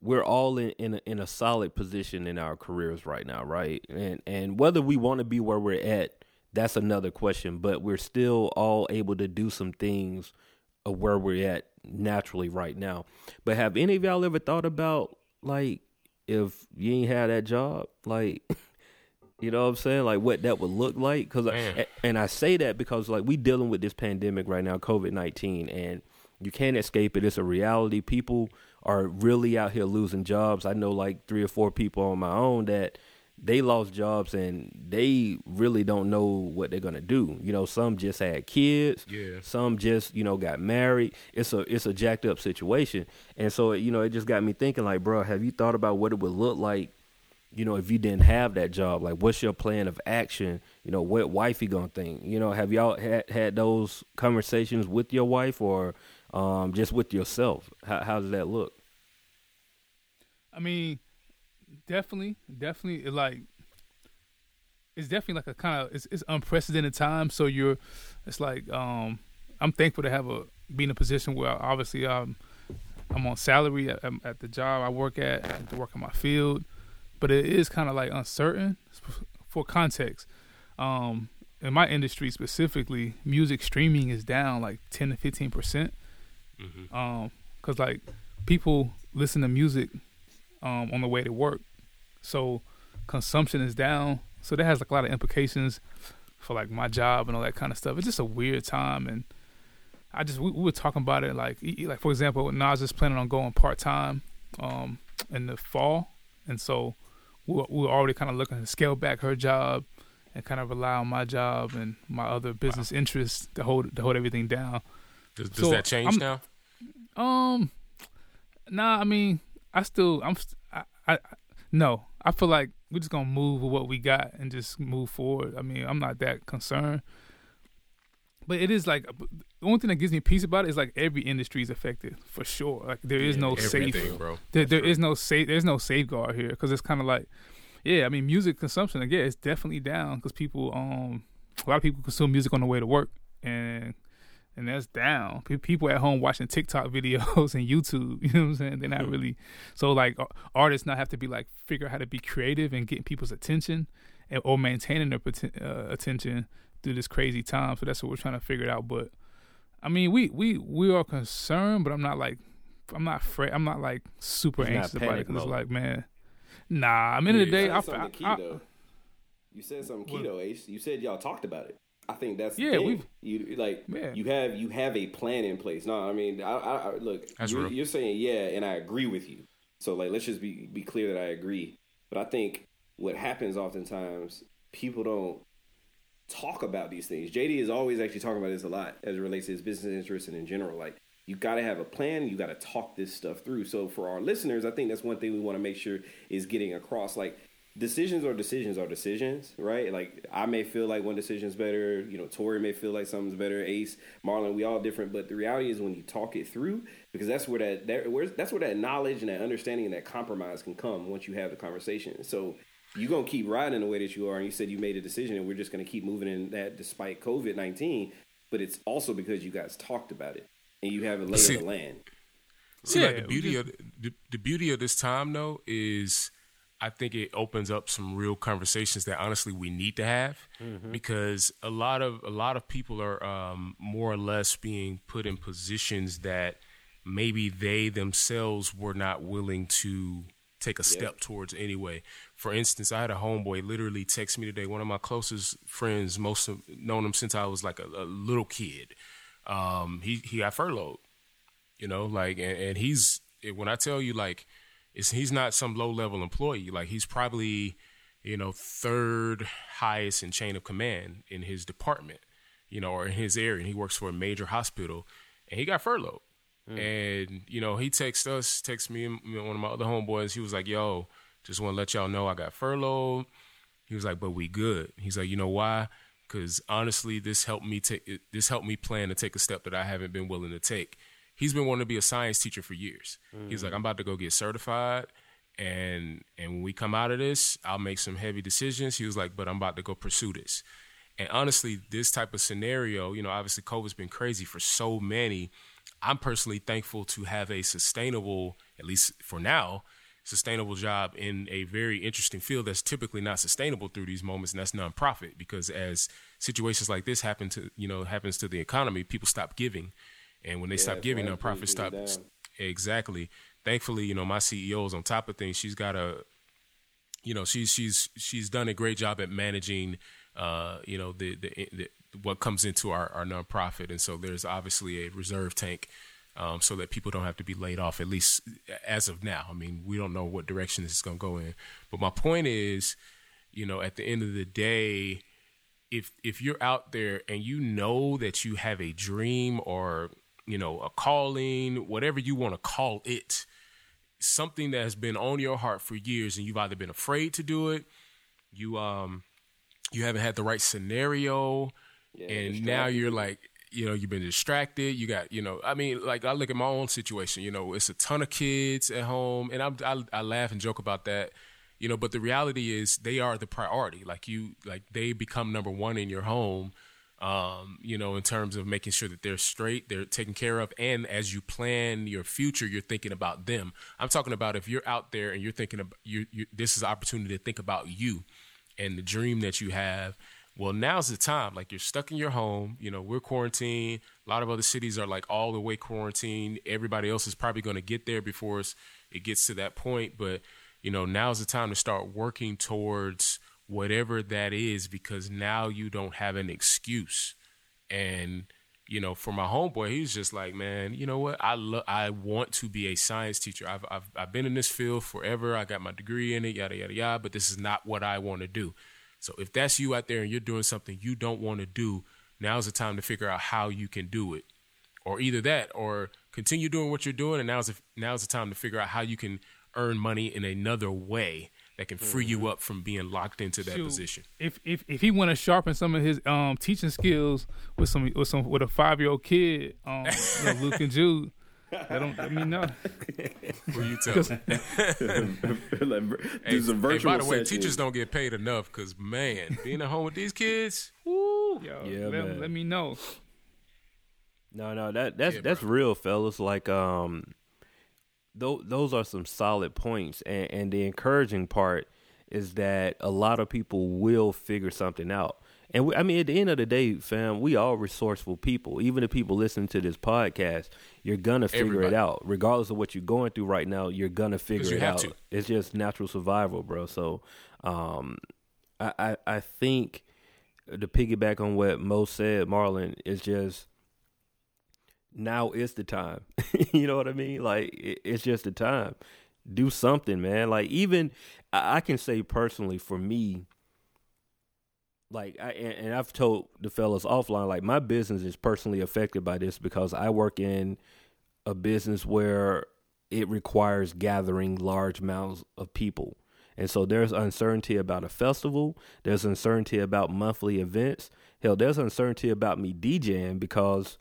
we're all in in a, in a solid position in our careers right now, right? And and whether we want to be where we're at, that's another question. But we're still all able to do some things of where we're at naturally right now. But have any of y'all ever thought about like if you ain't had that job, like You know what I'm saying? Like what that would look like. Cause and I say that because like we dealing with this pandemic right now, COVID nineteen, and you can't escape it. It's a reality. People are really out here losing jobs. I know like three or four people on my own that they lost jobs and they really don't know what they're gonna do. You know, some just had kids. Yeah. Some just you know got married. It's a it's a jacked up situation, and so you know it just got me thinking like, bro, have you thought about what it would look like you know, if you didn't have that job, like what's your plan of action? You know, what wifey gonna think? You know, have y'all had had those conversations with your wife or um, just with yourself? How, how does that look? I mean, definitely, definitely, like it's definitely like a kind of it's, it's unprecedented time. So you're, it's like um, I'm thankful to have a be in a position where obviously um, I'm on salary at, at the job I work at, I to work in my field but it is kind of like uncertain for context. Um, in my industry specifically, music streaming is down like ten to fifteen percent. Mm-hmm. Um, cause like people listen to music um, on the way to work, so consumption is down. So that has like a lot of implications for like my job and all that kind of stuff. It's just a weird time, and I just we, we were talking about it like like for example, Nas is planning on going part time um, in the fall, and so we were already kind of looking to scale back her job and kind of rely on my job and my other business wow. interests to hold to hold everything down. Does, does so that change I'm, now? Um, nah. I mean, I still, I'm, I, I, no. I feel like we're just gonna move with what we got and just move forward. I mean, I'm not that concerned. But it is like the only thing that gives me peace about it is like every industry is affected for sure. Like there is yeah, no safe, bro. There, there is no safe. There's no safeguard here because it's kind of like, yeah. I mean, music consumption again, it's definitely down because people, um, a lot of people consume music on the way to work, and and that's down. People at home watching TikTok videos and YouTube. You know what I'm saying? They're not really so like artists not have to be like figure out how to be creative and getting people's attention and, or maintaining their uh, attention through this crazy time. So that's what we're trying to figure it out. But I mean, we we we are concerned, but I'm not like I'm not afraid. I'm not like super it's anxious about it because it's like, man, nah. I'm in the day. I, I, key, I, you said something key though, Ace. You said y'all talked about it. I think that's yeah. We you like yeah. you have you have a plan in place. No, I mean, I, I look. You're, you're, saying yeah, and I agree with you. So like, let's just be be clear that I agree. But I think what happens oftentimes, people don't talk about these things. JD is always actually talking about this a lot as it relates to his business interests and in general. Like you got to have a plan. You got to talk this stuff through. So for our listeners, I think that's one thing we want to make sure is getting across. Like decisions or decisions are decisions, right? Like I may feel like one decision is better. You know, Tori may feel like something's better. Ace, Marlon, we all different. But the reality is when you talk it through, because that's where that, that that's where that knowledge and that understanding and that compromise can come once you have the conversation. So you're gonna keep riding the way that you are, and you said you made a decision, and we're just gonna keep moving in that despite COVID nineteen. but it's also because you guys talked about it and you have a lay See, of the land. See, yeah, like the beauty just, of the, the beauty of this time though is I think it opens up some real conversations that honestly we need to have mm-hmm. because a lot of a lot of people are um, more or less being put in positions that maybe they themselves were not willing to take a yeah. step towards anyway. For instance, I had a homeboy literally text me today. One of my closest friends, most of, known him since I was like a, a little kid. Um, he he got furloughed, you know, like and, and he's when I tell you like, it's he's not some low level employee. Like he's probably you know third highest in chain of command in his department, you know, or in his area. And he works for a major hospital, and he got furloughed. Mm. And you know, he texts us, texts me and one of my other homeboys. He was like, "Yo, just want to let y'all know I got furloughed." He was like, "But we good." He's like, "You know why? Because honestly, this helped me take this helped me plan to take a step that I haven't been willing to take." He's been wanting to be a science teacher for years. Mm. He's like, "I'm about to go get certified." And and when we come out of this, I'll make some heavy decisions. He was like, "But I'm about to go pursue this." And honestly, this type of scenario, you know, obviously COVID's been crazy for so many I'm personally thankful to have a sustainable, at least for now, sustainable job in a very interesting field that's typically not sustainable through these moments, and that's nonprofit. Because as situations like this happen to you know happens to the economy, people stop giving, and when they yeah, stop giving, nonprofits stop. Exactly. Thankfully, you know my CEO is on top of things. She's got a, you know, she's she's she's done a great job at managing, uh, you know, the the, the what comes into our, our nonprofit. And so there's obviously a reserve tank um, so that people don't have to be laid off, at least as of now. I mean, we don't know what direction this is going to go in. But my point is, you know, at the end of the day, if if you're out there and you know that you have a dream or you know a calling, whatever you want to call it, something that has been on your heart for years, and you've either been afraid to do it, you um, you haven't had the right scenario, yeah, and now you're like, you know, you've been distracted. You got, you know, I mean, like I look at my own situation. You know, it's a ton of kids at home, and I'm, I, I laugh and joke about that. You know, but the reality is they are the priority. Like you, like they become number one in your home. Um, you know, in terms of making sure that they're straight, they're taken care of, and as you plan your future, you're thinking about them. I'm talking about if you're out there and you're thinking about you, this is an opportunity to think about you and the dream that you have well, now's the time. Like you're stuck in your home. You know, we're quarantined. A lot of other cities are like all the way quarantined. Everybody else is probably going to get there before it gets to that point. But you know, now's the time to start working towards whatever that is because now you don't have an excuse. And you know, for my homeboy, he's just like, man, you know what? I love. I want to be a science teacher. I've, I've I've been in this field forever. I got my degree in it, yada yada yada. But this is not what I want to do. So if that's you out there and you're doing something you don't want to do, now's the time to figure out how you can do it. Or either that or continue doing what you're doing and now's the, now's the time to figure out how you can earn money in another way that can free mm-hmm. you up from being locked into that Shoot, position. If if if he want to sharpen some of his um teaching skills with some with some with a five year old kid, um, you know, Luke and Jude, let, them, let me know. Who you tell? hey, hey, by the way, teachers don't get paid enough because man, being at home with these kids, woo, Yo, yeah, let, man. let me know. No, no, that that's yeah, that's real, fellas. Like, um, those those are some solid points, and and the encouraging part is that a lot of people will figure something out. And we, I mean, at the end of the day, fam, we all resourceful people. Even the people listening to this podcast, you're gonna figure Everybody. it out, regardless of what you're going through right now. You're gonna figure it out. To. It's just natural survival, bro. So, um, I, I, I think to piggyback on what Mo said, Marlon is just now is the time. you know what I mean? Like it, it's just the time. Do something, man. Like even I, I can say personally for me like I and, and I've told the fellas offline, like my business is personally affected by this because I work in a business where it requires gathering large amounts of people. And so there's uncertainty about a festival. There's uncertainty about monthly events. Hell, there's uncertainty about me DJing because,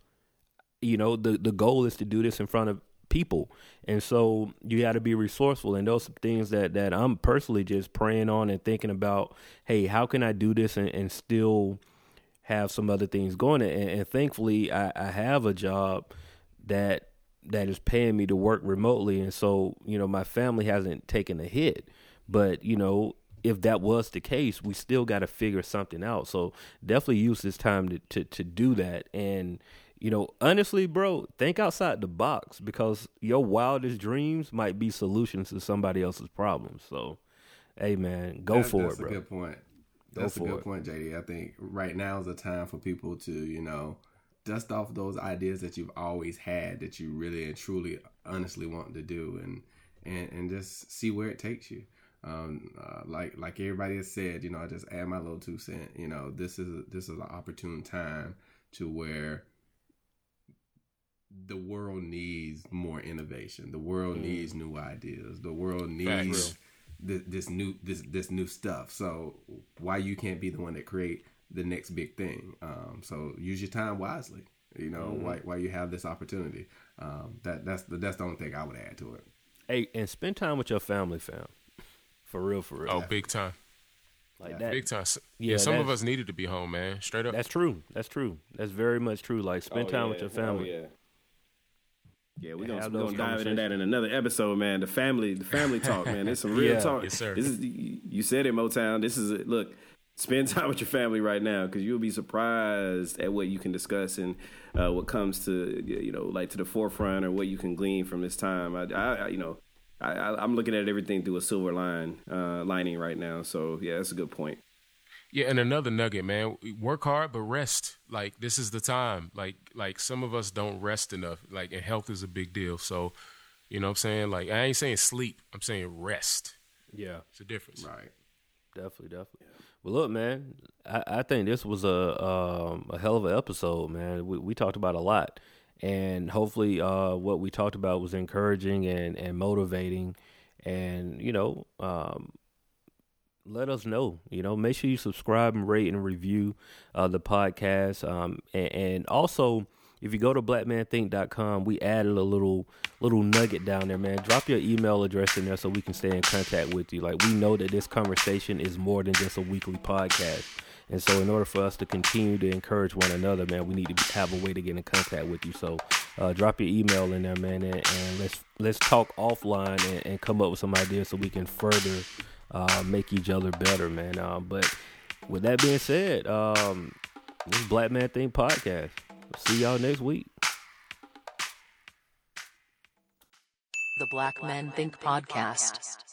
you know, the, the goal is to do this in front of people. And so you got to be resourceful. And those things that, that I'm personally just praying on and thinking about, hey, how can I do this and, and still have some other things going. And, and thankfully, I, I have a job that that is paying me to work remotely, and so you know my family hasn't taken a hit. But you know, if that was the case, we still got to figure something out. So definitely use this time to, to, to do that. And, you know, honestly, bro, think outside the box because your wildest dreams might be solutions to somebody else's problems. So, hey, man, go that, for it, bro. That's a good point. That's a good it. point, JD. I think right now is a time for people to, you know, dust off those ideas that you've always had that you really and truly, honestly want to do, and and and just see where it takes you. Um, uh, like like everybody has said, you know, I just add my little two cent. You know, this is this is an opportune time to where the world needs more innovation. The world mm. needs new ideas. The world needs this, this, new this this new stuff. So why you can't be the one that create the next big thing? Um, so use your time wisely. You know, mm. why why you have this opportunity. Um, that that's the that's the only thing I would add to it. Hey, and spend time with your family, fam. For real, for real. Oh, big time. Like that. Big time. Yeah, yeah some of us needed to be home, man. Straight up. That's true. That's true. That's very much true. Like spend oh, time yeah. with your family. Oh, yeah. We're gonna, we gonna dive into that in another episode, man. The family, the family talk, man. It's some real yeah. talk. Yes, sir. This is you said it, Motown. This is a, look. Spend time with your family right now because you'll be surprised at what you can discuss and uh, what comes to you know like to the forefront or what you can glean from this time. I, I you know I, am looking at everything through a silver line uh, lining right now. So yeah, that's a good point. Yeah, and another nugget, man. Work hard, but rest. Like this is the time. Like like some of us don't rest enough. Like and health is a big deal. So, you know what I'm saying? Like I ain't saying sleep. I'm saying rest. Yeah, it's a difference. Right. Definitely, definitely. Yeah. Well, look, man. I, I think this was a um, a hell of an episode, man. We we talked about a lot and hopefully uh, what we talked about was encouraging and, and motivating and you know um, let us know. You know make sure you subscribe and rate and review uh, the podcast. Um, and, and, also if you go to blackmenthink.com we added a little little nugget down there man. Drop your email address in there so we can stay in contact with you. Like we know that this conversation is more than just a weekly podcast. And so, in order for us to continue to encourage one another, man, we need to have a way to get in contact with you. So, uh, drop your email in there, man, and, and let's let's talk offline and, and, come up with some ideas so we can further uh, make each other better, man. Uh, but with that being said, um, this is Black Men Think podcast. See y'all next week. The Black Men Think podcast.